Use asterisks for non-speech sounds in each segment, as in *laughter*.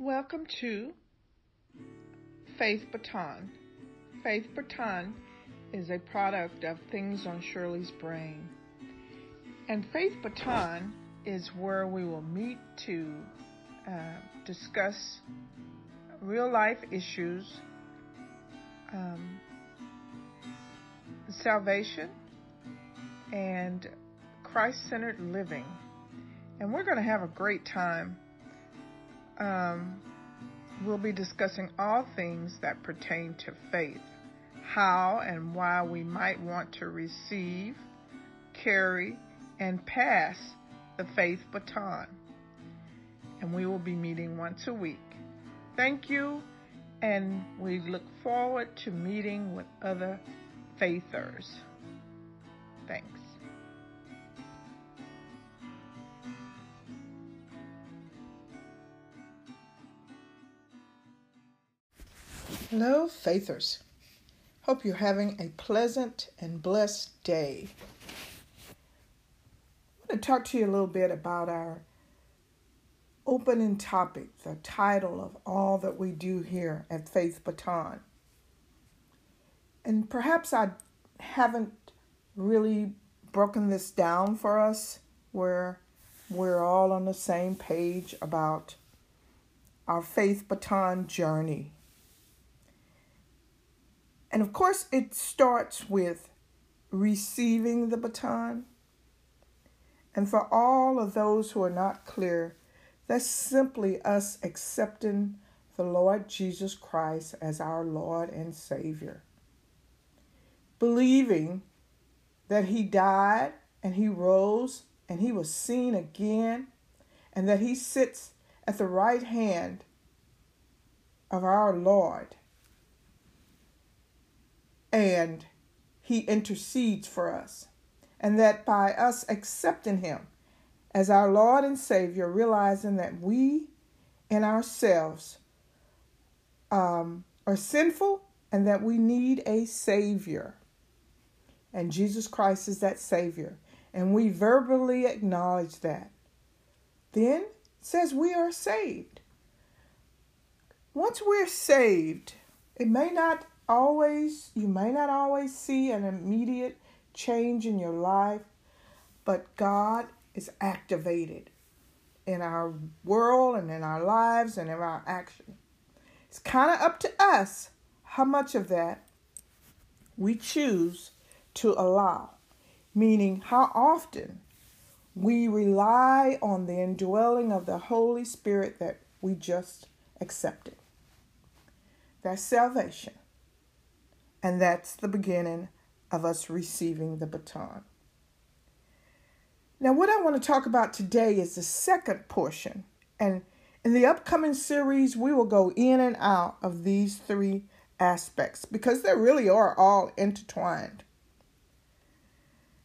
Welcome to Faith Baton. Faith Baton is a product of Things on Shirley's Brain. And Faith Baton is where we will meet to uh, discuss real life issues, um, salvation, and Christ centered living. And we're going to have a great time. Um, we'll be discussing all things that pertain to faith, how and why we might want to receive, carry, and pass the faith baton. And we will be meeting once a week. Thank you, and we look forward to meeting with other faithers. Thanks. Hello, Faithers. Hope you're having a pleasant and blessed day. I want to talk to you a little bit about our opening topic, the title of all that we do here at Faith Baton. And perhaps I haven't really broken this down for us where we're all on the same page about our faith baton journey. And of course, it starts with receiving the baton. And for all of those who are not clear, that's simply us accepting the Lord Jesus Christ as our Lord and Savior. Believing that He died and He rose and He was seen again and that He sits at the right hand of our Lord and he intercedes for us. And that by us accepting him as our Lord and Savior, realizing that we in ourselves um, are sinful and that we need a Savior. And Jesus Christ is that Savior. And we verbally acknowledge that. Then says we are saved. Once we're saved, it may not always, you may not always see an immediate change in your life, but God is activated in our world and in our lives and in our action. It's kind of up to us how much of that we choose to allow, meaning how often we rely on the indwelling of the Holy Spirit that we just accepted. That's salvation. And that's the beginning of us receiving the baton. Now, what I want to talk about today is the second portion. And in the upcoming series, we will go in and out of these three aspects because they really are all intertwined.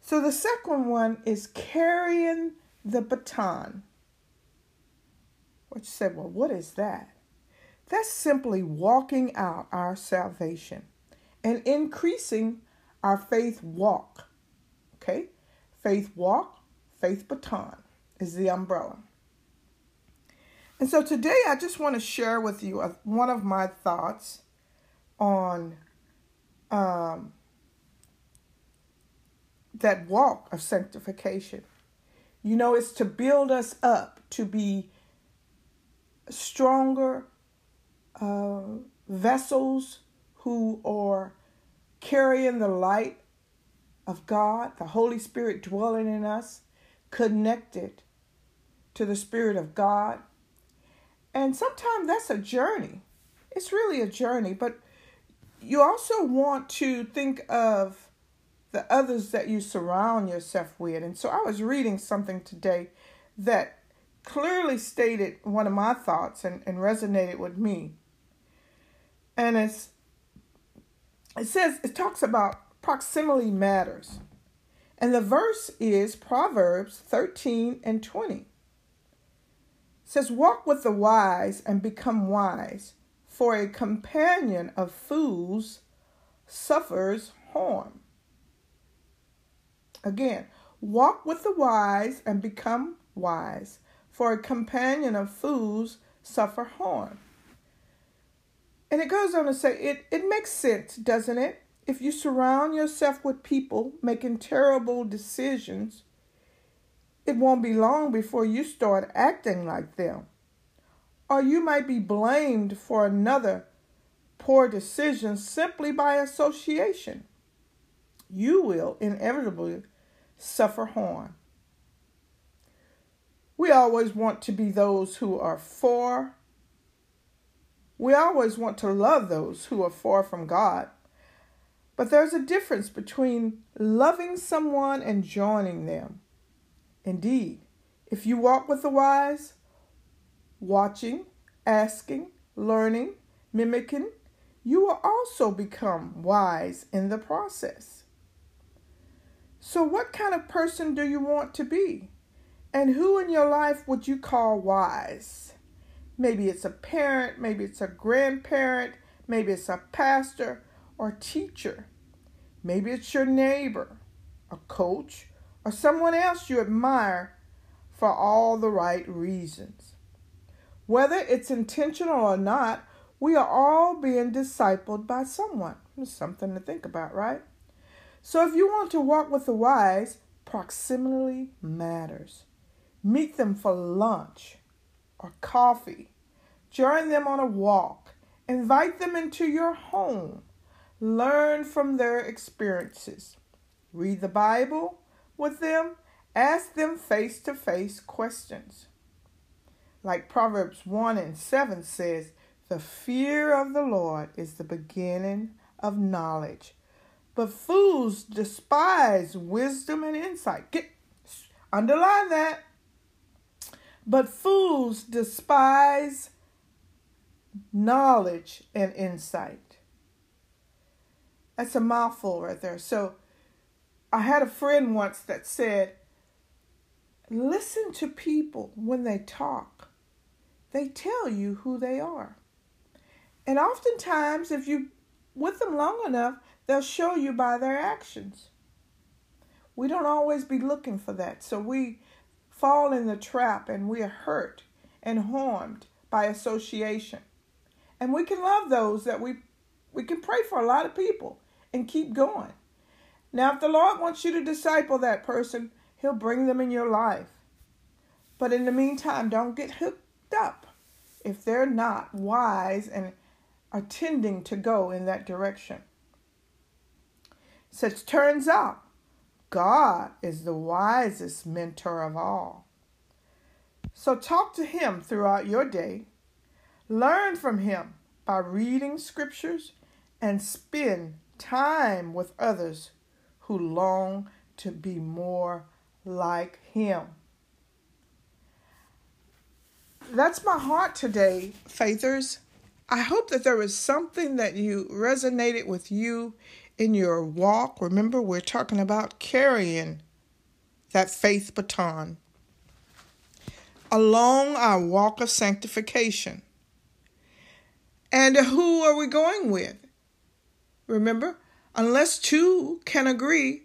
So, the second one is carrying the baton. What you said, well, what is that? That's simply walking out our salvation and increasing our faith walk. Okay? Faith walk, faith baton is the umbrella. And so today I just want to share with you one of my thoughts on um, that walk of sanctification. You know, it's to build us up to be stronger uh, vessels who are carrying the light of God, the Holy Spirit dwelling in us, connected to the Spirit of God. And sometimes that's a journey. It's really a journey, but you also want to think of the others that you surround yourself with. And so I was reading something today that clearly stated one of my thoughts and, and resonated with me. And it's it says, it talks about proximity matters. And the verse is Proverbs 13 and 20. It says, Walk with the wise and become wise, for a companion of fools suffers harm. Again, walk with the wise and become wise, for a companion of fools suffer harm. And it goes on to say, it, it makes sense, doesn't it? If you surround yourself with people making terrible decisions, it won't be long before you start acting like them. Or you might be blamed for another poor decision simply by association. You will inevitably suffer harm. We always want to be those who are for. We always want to love those who are far from God. But there's a difference between loving someone and joining them. Indeed, if you walk with the wise, watching, asking, learning, mimicking, you will also become wise in the process. So, what kind of person do you want to be? And who in your life would you call wise? Maybe it's a parent, maybe it's a grandparent, maybe it's a pastor or teacher. Maybe it's your neighbor, a coach, or someone else you admire for all the right reasons. Whether it's intentional or not, we are all being discipled by someone. It's something to think about, right? So if you want to walk with the wise, proximity matters. Meet them for lunch or coffee. Join them on a walk. Invite them into your home. Learn from their experiences. Read the Bible with them. Ask them face to face questions. Like Proverbs 1 and 7 says, The fear of the Lord is the beginning of knowledge. But fools despise wisdom and insight. Get underline that. But fools despise knowledge and insight. That's a mouthful right there. So I had a friend once that said, listen to people when they talk. They tell you who they are. And oftentimes, if you with them long enough, they'll show you by their actions. We don't always be looking for that. So we fall in the trap and we are hurt and harmed by association. And we can love those that we we can pray for a lot of people and keep going. Now if the Lord wants you to disciple that person, he'll bring them in your life. But in the meantime, don't get hooked up if they're not wise and are tending to go in that direction. It turns out God is the wisest mentor of all. So talk to Him throughout your day. Learn from Him by reading scriptures and spend time with others who long to be more like Him. That's my heart today, Faithers. I hope that there was something that you resonated with you in your walk, remember we're talking about carrying that faith baton along our walk of sanctification. And who are we going with? Remember, unless two can agree,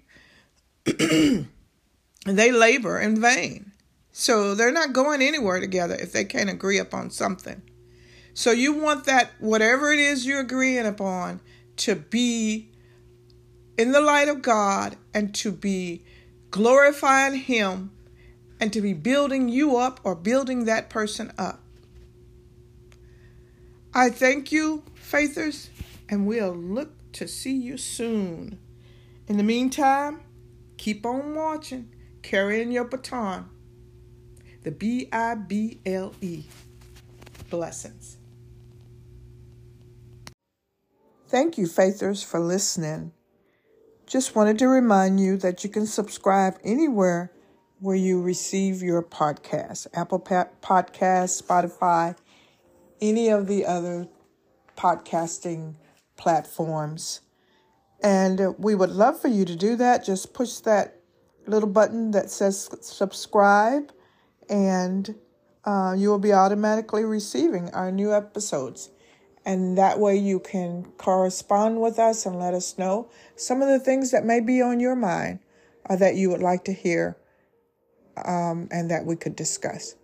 *clears throat* they labor in vain. So they're not going anywhere together if they can't agree upon something. So you want that, whatever it is you're agreeing upon, to be in the light of God and to be glorifying Him and to be building you up or building that person up. I thank you, Faithers, and we'll look to see you soon. In the meantime, keep on watching, carrying your baton. The B I B L E. Blessings. Thank you, Faithers, for listening. Just wanted to remind you that you can subscribe anywhere where you receive your podcast Apple Podcasts, Spotify, any of the other podcasting platforms. And we would love for you to do that. Just push that little button that says subscribe, and uh, you will be automatically receiving our new episodes and that way you can correspond with us and let us know some of the things that may be on your mind or that you would like to hear um, and that we could discuss.